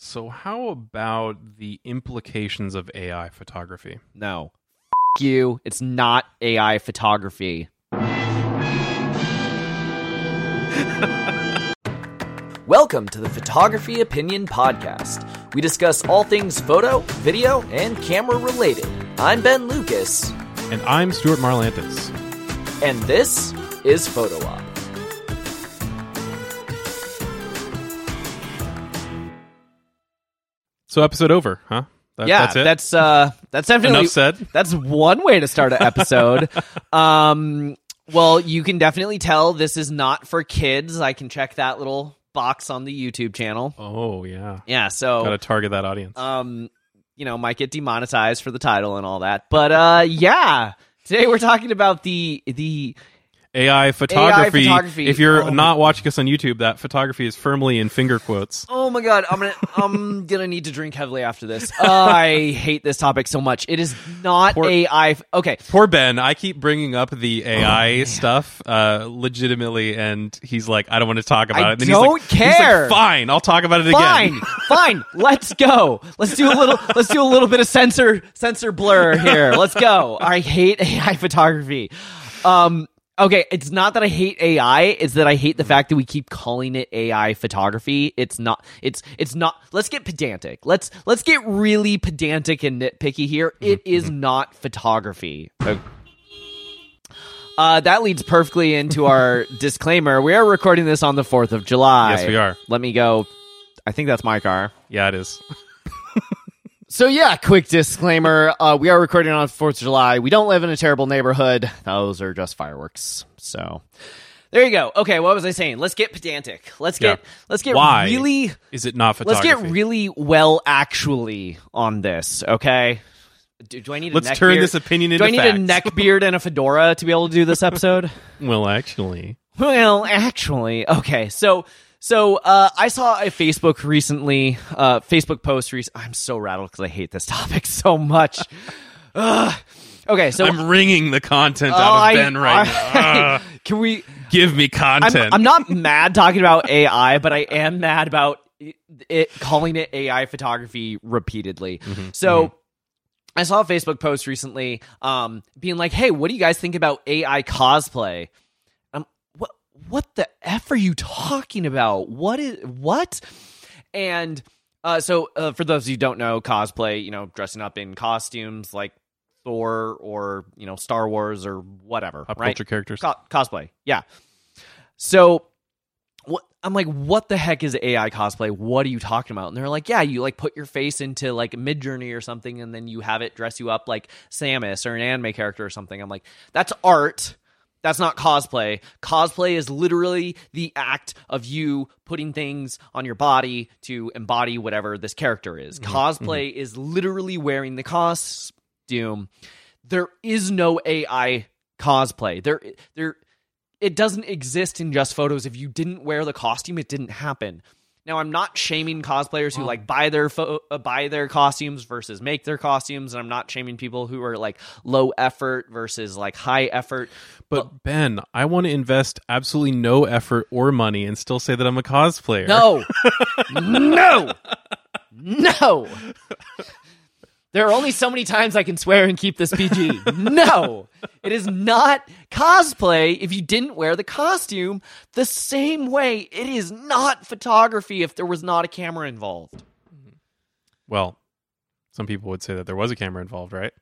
So, how about the implications of AI photography? No. F- you. It's not AI photography. Welcome to the Photography Opinion Podcast. We discuss all things photo, video, and camera related. I'm Ben Lucas, And I'm Stuart Marlantes. and this is Photo So, episode over, huh? That, yeah, that's it. that's uh, that's definitely Enough said. That's one way to start an episode. um, well, you can definitely tell this is not for kids. I can check that little box on the YouTube channel. Oh yeah, Yeah, so got to target that audience. um, you know, might get demonetized for the title and all that. But uh, yeah, today we're talking about the the AI photography. photography. If you're Oh. not watching us on YouTube, that photography is firmly in finger quotes. Oh my god, I'm gonna I'm gonna need to drink heavily after this. I hate this topic so much. It is not Poor- AI. Okay, Poor Ben. I keep bringing up the AI stuff, uh, legitimately, and he's like, "I don't want to talk about I it." And don't he's like, he's like, care. Fine, I'll talk about it fine, again. fine. Let's go. Let's do a little. Let's do a little bit of sensor sensor blur here. Let's go. I hate AI photography. Um. Okay, it's not that I hate AI, it's that I hate the fact that we keep calling it AI photography. It's not it's it's not let's get pedantic. Let's let's get really pedantic and nitpicky here. It is not photography. Okay. Uh, that leads perfectly into our disclaimer. We are recording this on the 4th of July. Yes, we are. Let me go. I think that's my car. Yeah, it is. So yeah, quick disclaimer: uh, we are recording on Fourth of July. We don't live in a terrible neighborhood. Those are just fireworks. So there you go. Okay, what was I saying? Let's get pedantic. Let's get Yeah. let's get Why really Is it not let's photography? get really well actually on this. Okay. Do, do I need? A Let's neck turn beard? this opinion into. Do I need facts. a neck beard and a fedora to be able to do this episode? Well, actually, Well, actually, okay. So, so uh, I saw a Facebook recently, uh, Facebook post. Rec- I'm so rattled because I hate this topic so much. Ugh. Okay, so I'm wringing the content Oh, out of I- Ben right I- now. Can we? Give me I'm, content. I'm not mad talking about AI, but I am mad about it, it calling it AI photography repeatedly. Mm-hmm, So. I saw a Facebook post recently, um, being like, "Hey, what do you guys think about AI cosplay?" What the f are you talking about? What is what? And uh, so, uh, for those of you who don't know, cosplay, you know, dressing up in costumes like Thor or you know Star Wars or whatever, Pop right? culture characters. Co- cosplay, yeah. So, what I'm like, what the heck is AI cosplay? What are you talking about? And they're like, yeah, you like put your face into like Midjourney or something, and then you have it dress you up like Samus or an anime character or something. I'm like, that's art. That's not cosplay. Cosplay is literally the act of you putting things on your body to embody whatever this character is. Mm-hmm. Cosplay mm-hmm. is literally wearing the costume. There is no AI cosplay. There there it doesn't exist in just photos. If you didn't wear the costume, it didn't happen. Now, I'm not shaming cosplayers who like buy their pho- uh, buy their costumes versus make their costumes, and I'm not shaming people who are like low effort versus like high effort. But Ben, I want to invest absolutely no effort or money and still say that I'm a cosplayer. No, no, no. There are only so many times I can swear and keep this PG. No, it is not cosplay if you didn't wear the costume the same way it is not photography if there was not a camera involved. Well, some people would say that there was a camera involved, right?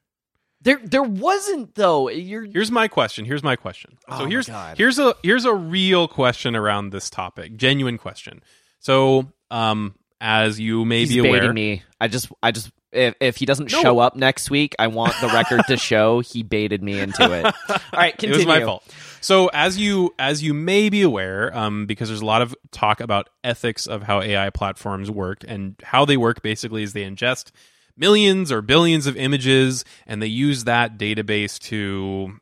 There, there wasn't though. You're Here's my question. Here's my question. Oh so here's here's a here's a real question around this topic. Genuine question. So, um as you may he's be aware, me. I just, I just, if, if he doesn't No. show up next week, I want the record to show he baited me into it. All right, continue. it was my fault. So as you as you may be aware, um, because there's a lot of talk about ethics of how AI platforms work and how they work. Basically, is they ingest millions or billions of images and they use that database to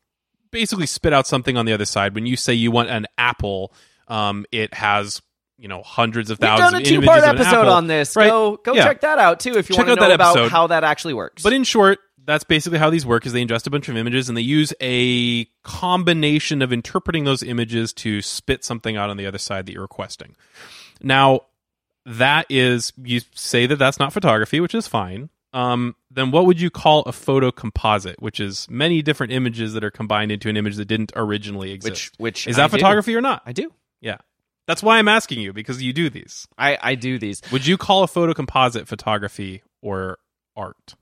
basically spit out something on the other side. When you say you want an apple, um, it has you know hundreds of thousands. We've done a two-part episode apple. on this. Right. Go go Yeah. check that out too if you Check want to know about how that actually works. But in short, that's basically how these work is they ingest a bunch of images and they use a combination of interpreting those images to spit something out on the other side that you're requesting. Now, that is you say that that's not photography, which is fine. Um, then what would you call a photo composite, which is many different images that are combined into an image that didn't originally exist? Which which is that I do. photography or not? I do. Yeah. That's why I'm asking you because you do these. I I do these. Would you call a photo composite photography or art?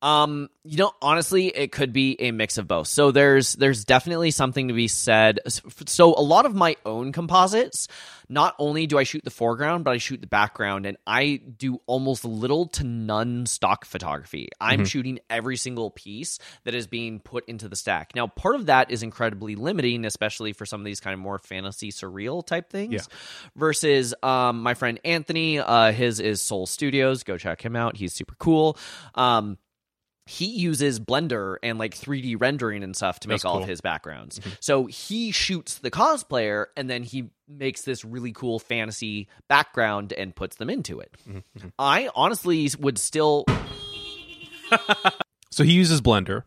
Um, you know, honestly, it could be a mix of both. So there's there's definitely something to be said. So a lot of my own composites, not only do I shoot the foreground, but I shoot the background, and I do almost little to none stock photography. I'm Mhm. shooting every single piece that is being put into the stack. Now, part of that is incredibly limiting, especially for some of these kind of more fantasy surreal type things. Yeah. Versus um, my friend Anthony, uh, his is Soul Studios. Go check him out. He's super cool. Um, he uses Blender and like 3D rendering and stuff to make That's all cool. of his backgrounds. Mhm. So he shoots the cosplayer and then he makes this really cool fantasy background and puts them into it. Mhm, mhm. I honestly would still So he uses Blender.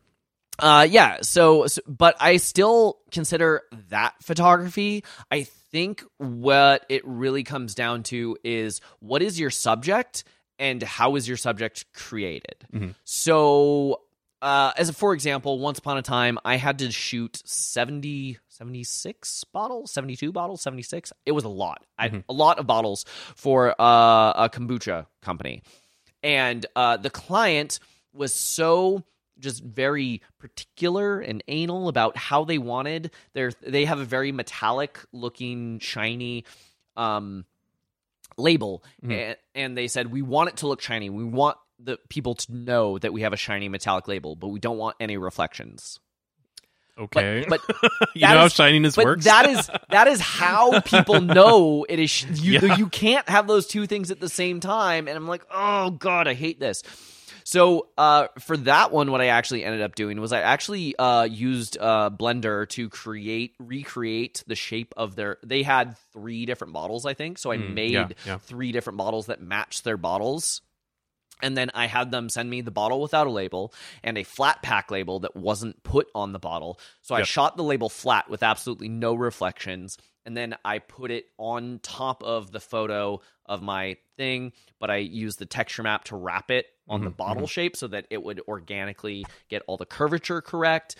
uh yeah, so, so but I still consider that photography. I think what it really comes down to is what is your subject and how is your subject created. Mhm. So uh, as a, for example, once upon a time, I had to shoot 70, 76 bottles, 72 bottles, 76. It was a lot. I had Mhm. a lot of bottles for uh, a kombucha company. And uh, the client was so just very particular and anal about how they wanted their they have a very metallic looking shiny um label Mhm. and, and they said we want it to look shiny we want the people to know that we have a shiny metallic label but we don't want any reflections Okay. but you that know how is- shininess but works? that is that is how people know it is sh- you Yeah. you can't have those two things at the same time and i'm like oh god i hate this so uh, for that one what i actually ended up doing was i actually uh, used uh, blender to create recreate the shape of their they had three different bottles i think so i Mm, made yeah, yeah. three different models that matched their bottles and then I had them send me the bottle without a label and a flat pack label that wasn't put on the bottle. So I shot the label flat with absolutely no reflections. And then I put it on top of the photo of my thing, but I used the texture map to wrap it on the Mhm, bottle shape so that it would organically get all the curvature correct.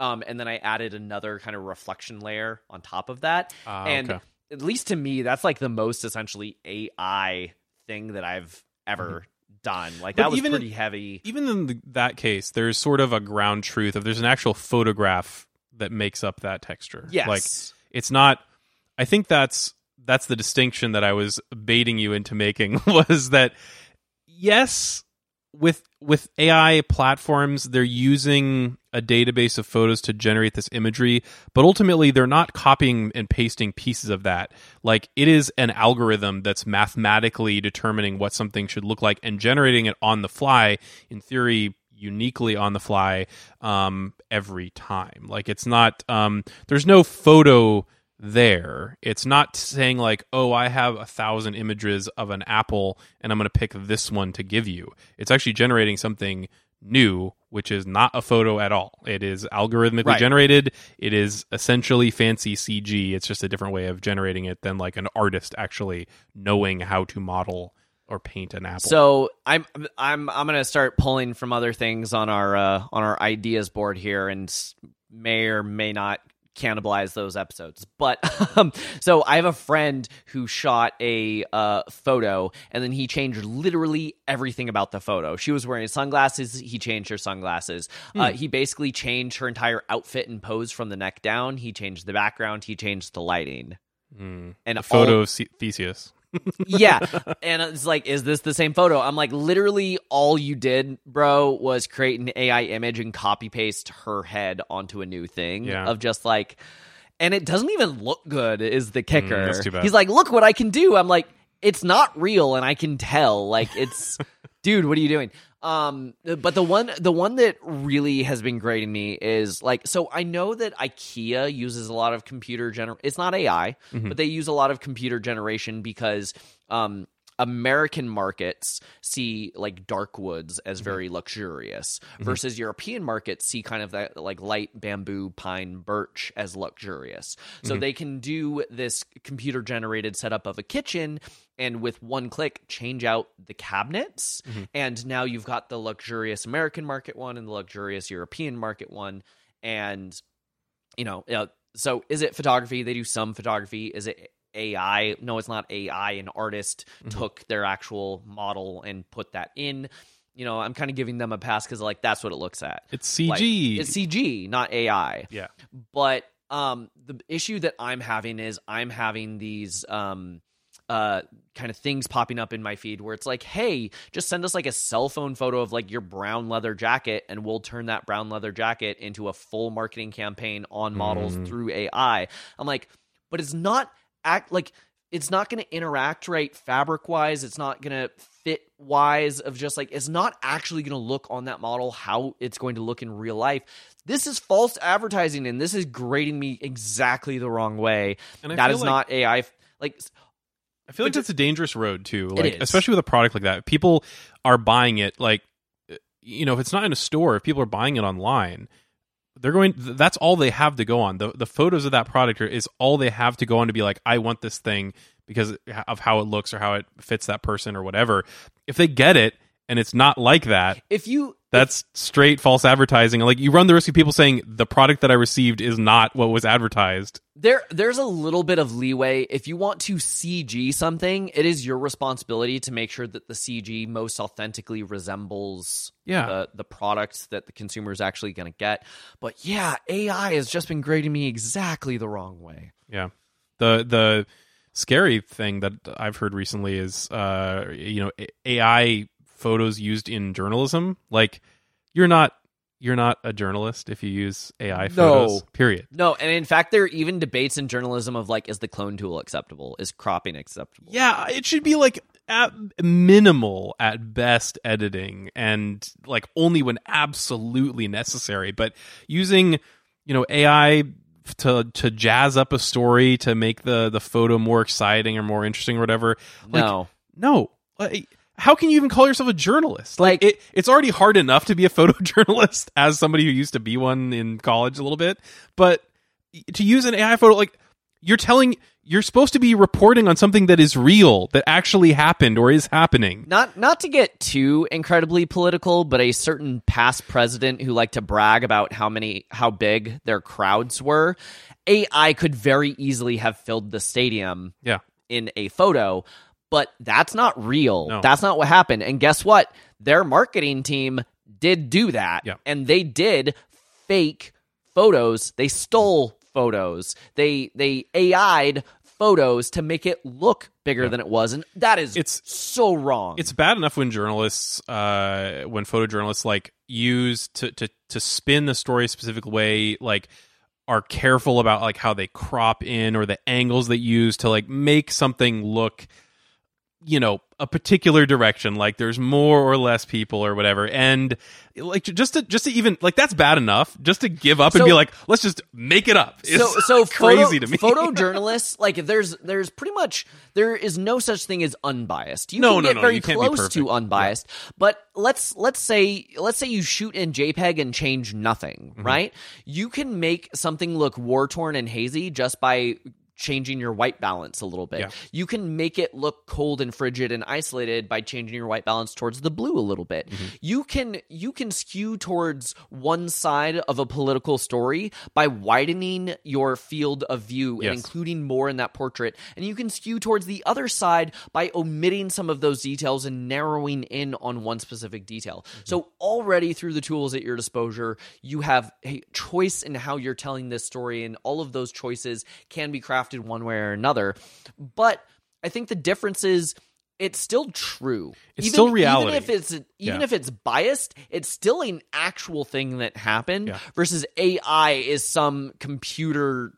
Um, and then I added another kind of reflection layer on top of that Ah, and okay. at least to me, that's like the most essentially AI thing that I've ever done. Like But that was even in- pretty heavy. even in the, that case, there's sort of a ground truth of there's an actual photograph that makes up that texture. Yes. Like it's not I think that's that's the distinction that I was baiting you into making was that yes, with with AI platforms, they're using a database of photos to generate this imagery, but ultimately they're not copying and pasting pieces of that. Like it is an algorithm that's mathematically determining what something should look like and generating it on the fly. In theory, uniquely on the fly um, every time. Like it's not. Um, there's no photo there. It's not saying like, oh, I have a thousand images of an apple and I'm going to pick this one to give you. It's actually generating something new, which is not a photo at all. It is algorithmically Right. generated. It is essentially fancy CG. It's just a different way of generating it than like an artist actually knowing how to model or paint an apple. So I'm I'm I'm gonna start pulling from other things on our uh, on our ideas board here, and s- may or may not cannibalize those episodes. But um, so I have a friend who shot a uh, photo, and then he changed literally everything about the photo. She was wearing sunglasses. He changed her sunglasses. Uh, he basically changed her entire outfit and pose from the neck down. He changed the background. He changed the lighting. Mm. And a all- photo of Ce- Theseus. Yeah. And it's like, is this the same photo? I'm like, literally, all you did, bro, was create an AI image and copy paste her head onto a new thing Yeah. of just like, and it doesn't even look good, is the kicker. Mm, that's too bad. He's like, look what I can do. I'm like, it's not real, and I can tell. Like, it's, dude, what are you doing? Um, but the one, the one that really has been grating me is like, so I know that IKEA uses a lot of computer gener. It's not AI, Mhm. but they use a lot of computer generation because, um, American markets see like dark woods as Mm-hmm. very luxurious versus European markets see kind of that like light bamboo, pine, birch as luxurious. So Mhm. they can do this computer generated setup of a kitchen and with one click change out the cabinets Mhm. and now you've got the luxurious American market one and the luxurious European market one and you know, uh, so is it photography? They do some photography. Is it AI? No, it's not AI. An artist Mhm. took their actual model and put that in. You know, I'm kind of giving them a pass because like that's what it looks at. It's CG. It's CG, not AI. yeah. But um, the issue that I'm having is I'm having these um, uh, kind of things popping up in my feed where it's like, hey, just send us like a cell phone photo of like your brown leather jacket, and we'll turn that brown leather jacket into a full marketing campaign on models Mm. through AI. I'm like, but it's not act like it's not going to interact right fabric wise. It's not going to fit wise of just like it's not actually going to look on that model how it's going to look in real life. This is false advertising, and this is grading me exactly the wrong way. And I That is like- not AI. Like I feel like that's a dangerous road too. Like especially with a product like that. People are buying it like you know, if it's not in a store, if people are buying it online, they're going that's all they have to go on. The the photos of that product is all they have to go on to be like I want this thing because of how it looks or how it fits that person or whatever. If they get it and it's not like that, if you that's straight false advertising. Like you run the risk of people saying the product that I received is not what was advertised. there there's a little bit of leeway if you want to cg something it is your responsibility to make sure that the cg most authentically resembles Yeah. the the product that the consumer is actually going to get but yeah ai has just been grading me exactly the wrong way Yeah. The the scary thing that I've heard recently is uh you know AI photos used in journalism. Like you're not you're not a journalist if you use AI photos. No. Period. no and in fact there are even debates in journalism of like is the clone tool acceptable is cropping acceptable Yeah, it should be like at minimal at best editing and like only when absolutely necessary. But using, you know, AI to to jazz up a story to make the the photo more exciting or more interesting or whatever. Like, no No. Like, how can you even call yourself a journalist? Like, it, it's already hard enough to be a photojournalist as somebody who used to be one in college a little bit, but to use an AI photo, like you're telling, you're supposed to be reporting on something that is real, that actually happened or is happening. not not to get too incredibly political, but a certain past president who liked to brag about how many how big their crowds were, AI could very easily have filled the stadium Yeah. in a photo, but that's not real. No. That's not what happened. And guess what? Their marketing team did do that. Yeah. And they did fake photos. They stole photos. They they AI'd photos to make it look bigger than it was. And that is It's- so wrong. It's bad enough when journalists, uh, when photojournalists like use to to to spin the story a specific way, like are careful about like how they crop in or the angles they use to like make something look, you know, a particular direction. Like there's more or less people or whatever, and like just to just to even like that's bad enough. Just to give up and be like, let's just make it up. It's so so crazy photo, to me. Photojournalists, like there's there's pretty much there is no such thing as unbiased. You No, can no, get no, very close to unbiased, but let's let's say let's say you shoot in JPEG and change nothing, Mm-hmm. right? You can make something look war torn and hazy just by changing your white balance a little bit. Yeah. You can make it look cold and frigid and isolated by changing your white balance towards the blue a little bit. Mm-hmm. You can you can skew towards one side of a political story by widening your field of view and including more in that portrait and you can skew towards the other side by omitting some of those details and narrowing in on one specific detail. Mm-hmm. So already through the tools at your disposal, you have a choice in how you're telling this story and all of those choices can be crafted one way or another. But I think the difference is it's still true. It's still reality. Even if it's even Yeah. if it's biased, it's still an actual thing that happened Yeah. versus AI is some computer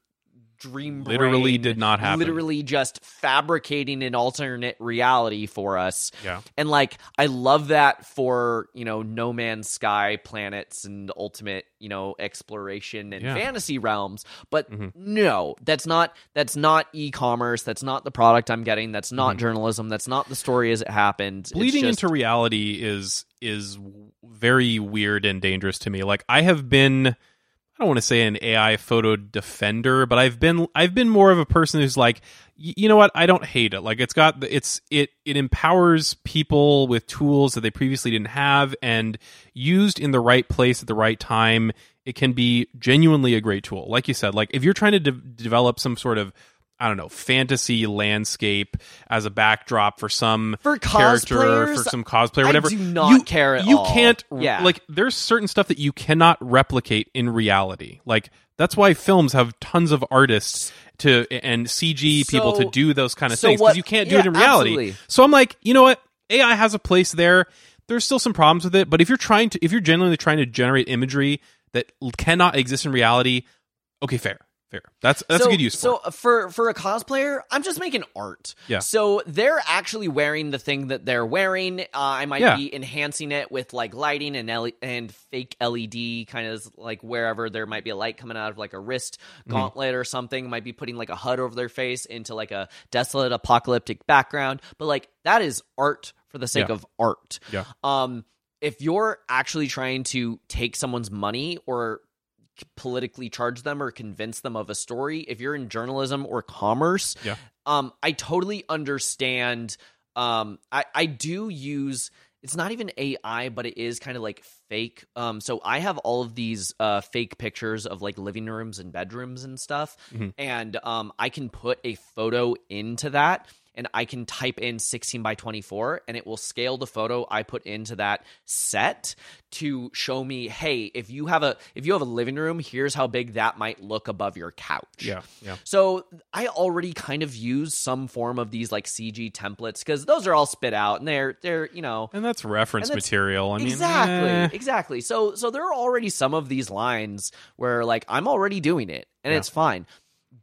extreme Literally did not happen. literally just fabricating an alternate reality for us Yeah. and like i love that for you know no man's sky planets and ultimate you know exploration and Yeah. fantasy realms but Mhm. no that's not that's not e-commerce that's not the product i'm getting that's not Mhm. journalism that's not the story as it happened bleeding just- into reality is is very weird and dangerous to me like i have been don't want to say an ai photo defender but i've been i've been more of a person who's like you know what? I don't hate it. Like it's got it's it it empowers people with tools that they previously didn't have and used in the right place at the right time it can be genuinely a great tool. Like you said like if you're trying to de- develop some sort of I don't know, fantasy landscape as a backdrop for some For character for some cosplay, I whatever. do not you, care at You all. can't Yeah. like there's certain stuff that you cannot replicate in reality. Like that's why films have tons of artists to and CG people to do those kind of so things because you can't do yeah, it in reality. absolutely. So I'm like, you know what? AI has a place there. There's still some problems with it, but if you're trying to if you're genuinely trying to generate imagery that cannot exist in reality, okay, fair. Fair. That's that's so, a good use for So it. for for a cosplayer, I'm just making art. Yeah. So they're actually wearing the thing that they're wearing. Uh, I might Yeah. be enhancing it with like lighting and L- and fake LED, kind of like wherever there might be a light coming out of like a wrist Mm-hmm. gauntlet or something. Might be putting like a HUD over their face into like a desolate apocalyptic background. But like that is art for the sake Yeah. of art. Yeah. Um, if you're actually trying to take someone's money or politically charge them or convince them of a story if you're in journalism or commerce Yeah. um i totally understand um i i do use it's not even ai but it is kind of like fake um so i have all of these uh fake pictures of like living rooms and bedrooms and stuff Mhm. and um i can put a photo into that and I can type in 16 by 24 and it will scale the photo I put into that set to show me, hey, if you have a if you have a living room, here's how big that might look above your couch. Yeah. Yeah. So I already kind of use some form of these like CG templates because those are all spit out and they're they're you know And that's reference And that's- material. I mean, exactly eh. exactly. So so there are already some of these lines where like I'm already doing it and Yeah. it's fine.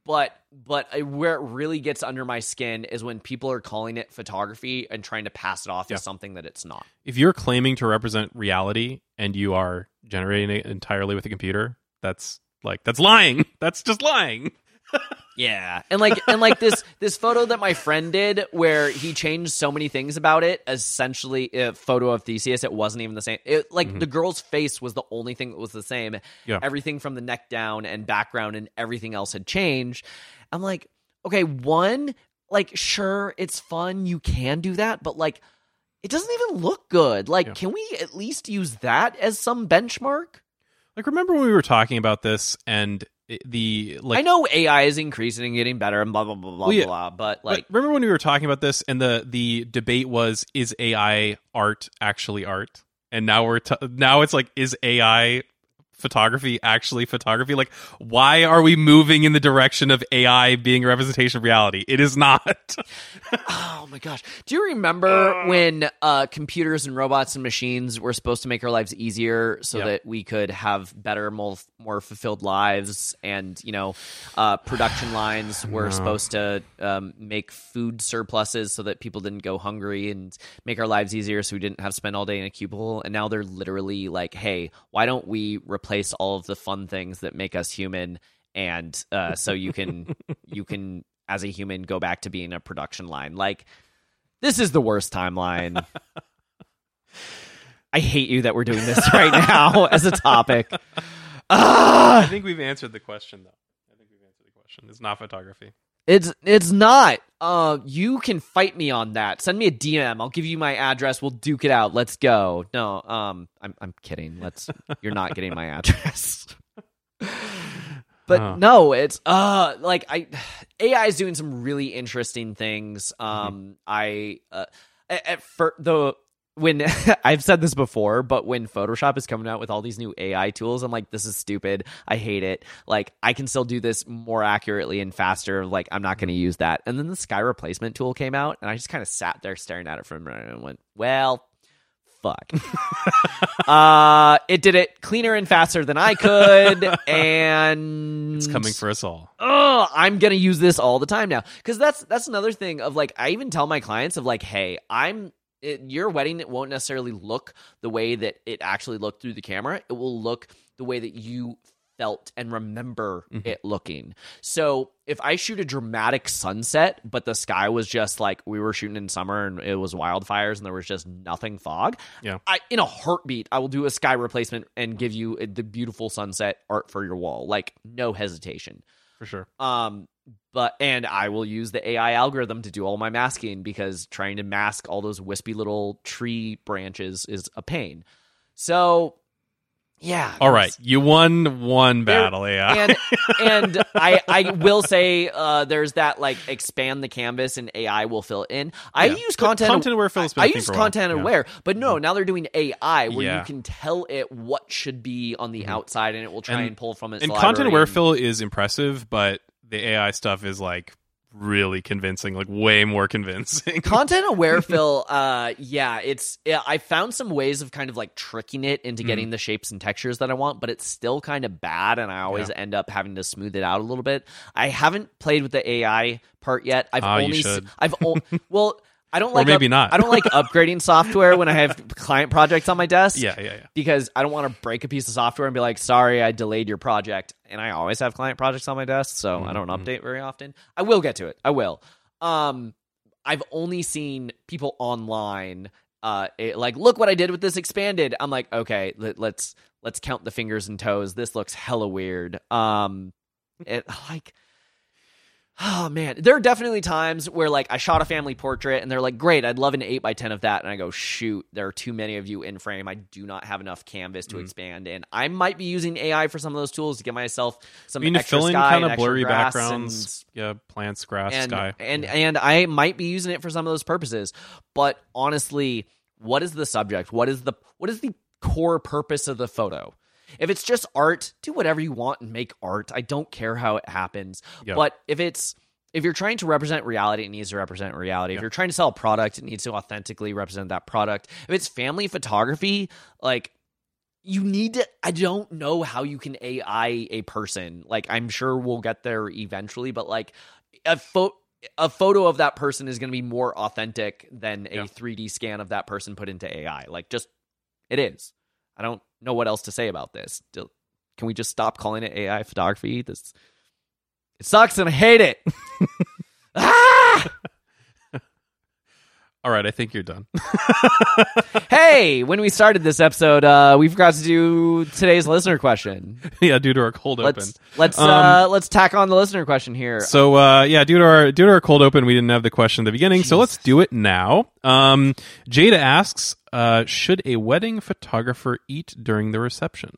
But but where it really gets under my skin is when people are calling it photography and trying to pass it off Yeah. as something that it's not. if you're claiming to represent reality and you are generating it entirely with a computer, that's like that's lying. That's just lying. Yeah, and like and like this this photo that my friend did, where he changed so many things about it. Essentially, a photo of Theseus, it wasn't even the same. It, like Mhm. the girl's face was the only thing that was the same. Yeah. Everything from the neck down and background and everything else had changed. I'm like, okay, one, like sure, it's fun, you can do that, but like, it doesn't even look good. Like, Yeah. can we at least use that as some benchmark? Like remember when we were talking about this and Eh, the like I know AI is increasing and getting better and blah blah blah blah Well, yeah. blah, but But like. remember when we were talking about this and the the debate was is AI art actually art? And now we're t- now it's like is AI photography actually photography? Like why are we moving in the direction of AI being a representation of reality? It is not. Oh my gosh. Do you remember when uh, computers and robots and machines were supposed to make our lives easier so Yeah. that we could have better, more, more fulfilled lives? And, you know, uh, production lines were No. supposed to um, make food surpluses so that people didn't go hungry and make our lives easier so we didn't have to spend all day in a cubicle. And now they're literally like, hey, why don't we replace all of the fun things that make us human? And uh, so you can you can as a human go back to being a production line. Like this is the worst timeline. I hate you that we're doing this right now as a topic. I Ah, think we've answered the question though. I think we've answered the question. It's not photography. It's it's not. Uh, you can fight me on that. Send me a DM. I'll give you my address. We'll duke it out. Let's go. No, um, I'm I'm kidding. Let's. You're not getting my address. but no, it's uh like I AI is doing some really interesting things. Um, I uh, at, at fir- the when I've said this before, but when Photoshop is coming out with all these new AI tools, I'm like, this is stupid. I hate it. Like, I can still do this more accurately and faster. Like, I'm not going to use that. And then the sky replacement tool came out, and I just kind of sat there staring at it for a minute and went, well, fuck. uh, it did it cleaner and faster than I could, and It's coming for us all. oh, I'm gonna use this all the time now. Because that's that's another thing of like I even tell my clients of like, hey, I'm it, your wedding. It won't necessarily look the way that it actually looked through the camera. It will look the way that you felt and remember Mhm. it looking. So if I shoot a dramatic sunset, but the sky was just like we were shooting in summer and it was wildfires and there was just nothing fog, Yeah. I in a heartbeat I will do a sky replacement and give you uh, the beautiful sunset art for your wall, like no hesitation. For sure. Um, but and I will use the AI algorithm to do all my masking because trying to mask all those wispy little tree branches is a pain. So, yeah. All right. You won one There- battle, AI. and and I I will say uh, there's that like expand the canvas and AI will fill in. I Yeah. use But content. content aware been I thing use for a while. content Yeah. Mm-hmm. aware, but no, now they're doing AI where Yeah. you can tell it what should be on the Mhm. outside and it will try and, And- pull from its and content aware and- fill is impressive, but the AI stuff is like really convincing, like way more convincing. content aware fill uh yeah it's yeah, i found some ways of kind of like tricking it into getting the shapes and textures that i want but it's still kind of bad and i always end up having to smooth it out a little bit i haven't played with the ai part yet i've you only s- should. i've o- well i don't like or maybe up- not. i don't like upgrading software when i have client projects on my desk yeah, yeah, yeah. because I don't want to break a piece of software and be like, sorry, I delayed your project. And I always have client projects on my desk, so I don't Mhm. update very often. I will get to it. I will. Um, I've only seen people online, uh, it- like, look what I did with this expanded. I'm like, okay, let, let's let's count the fingers and toes. This looks hella weird. Um, it like. Oh man, there are definitely times where like I shot a family portrait and they're like, "Great, I'd love an eight by ten of that," and I go, "Shoot, there are too many of you in frame. I do not have enough canvas to Mm. expand." And I might be using AI for some of those tools to get myself some I mean, extra fill in kind of extra blurry grass backgrounds, yeah, plants, grass, and sky, and yeah. and I might be using it for some of those purposes. But honestly, what is the subject? What is the what is the core purpose of the photo? If it's just art, do whatever you want and make art. I don't care how it happens. Yeah. But if it's if you're trying to represent reality, it needs to represent reality. If you're trying to sell a product, it needs to authentically represent that product. If it's family photography, like you need to I don't know how you can AI a person. Like I'm sure we'll get there eventually, but like a photo a photo of that person is going to be more authentic than a Yeah. 3D scan of that person put into AI. Like just it is. I don't know what else to say about this. Can we just stop calling it AI photography? This it sucks and I hate it. ah! All right, I think you're done. Hey, when we started this episode, uh, we forgot to do today's listener question. yeah, due to our cold open. Let's let's Um, uh, let's tack on the listener question here. So uh, yeah, due to our due to our cold open, we didn't have the question at the beginning, so let's do it now. Um, Jada asks, uh, should a wedding photographer eat during the reception?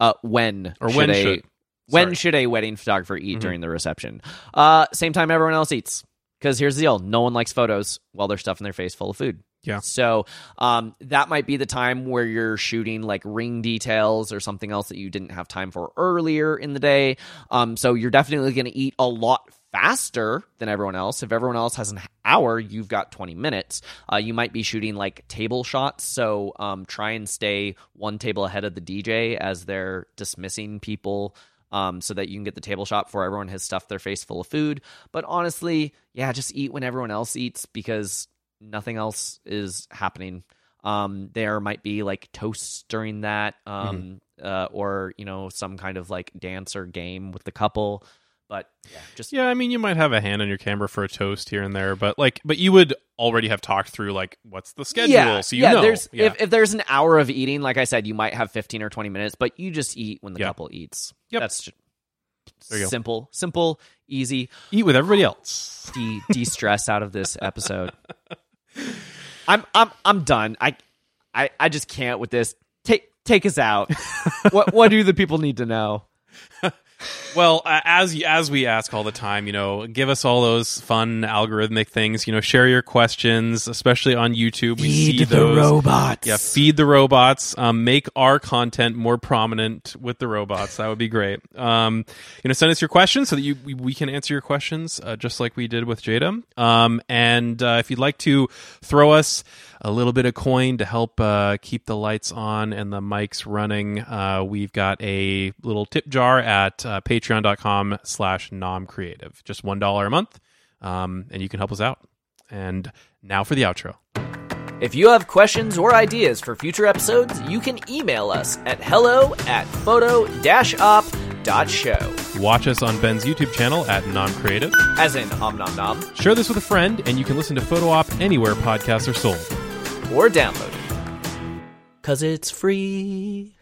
Uh, when Or should when a, should- when sorry. should a wedding photographer eat Mhm. during the reception? Uh, same time everyone else eats. Because here's the deal: no one likes photos while they're stuffing their face full of food. Yeah. So um, that might be the time where you're shooting like ring details or something else that you didn't have time for earlier in the day. Um, so you're definitely going to eat a lot faster than everyone else. If everyone else has an hour, you've got 20 minutes. Uh, you might be shooting like table shots. So um, try and stay one table ahead of the DJ as they're dismissing people um, so that you can get the table shot before everyone has stuffed their face full of food. But honestly, yeah, just eat when everyone else eats because nothing else is happening. Um, there might be like toasts during that, um, uh, or you know, some kind of like dance or game with the couple. But yeah, just Yeah, I mean, you might have a hand on your camera for a toast here and there, but like, but you would already have talked through like what's the schedule, yeah, so you yeah. know. There's yeah. if if there's an hour of eating, like I said, you might have 15 or 20 minutes, but you just eat when the Yeah. couple eats. Yep. That's just you go. simple, simple, easy. eat with everybody else. de de stress out of this episode. I'm I'm I'm done. I I I just can't with this. Take take us out. what what do the people need to know? Well, uh, as as we ask all the time, you know, give us all those fun algorithmic things. You know, share your questions, especially on YouTube. We see those. robots. Yeah, feed the robots. Um, make our content more prominent with the robots. That would be great. Um, you know, send us your questions so that you we, we can answer your questions, uh, just like we did with Jada. Um, and uh, if you'd like to throw us a little bit of coin to help uh, keep the lights on and the mics running, uh, we've got a little tip jar at uh, patreon.com slash nomcreative. Just $1 a month, um, and you can help us out. And now for the outro. If you have questions or ideas for future episodes, you can email us at hello at photo-op.show. Watch us on Ben's YouTube channel at nomcreative. As in om nom nom. Share this with a friend, and you can listen to Photo Op anywhere podcasts are sold. Or download it. Cause it's free.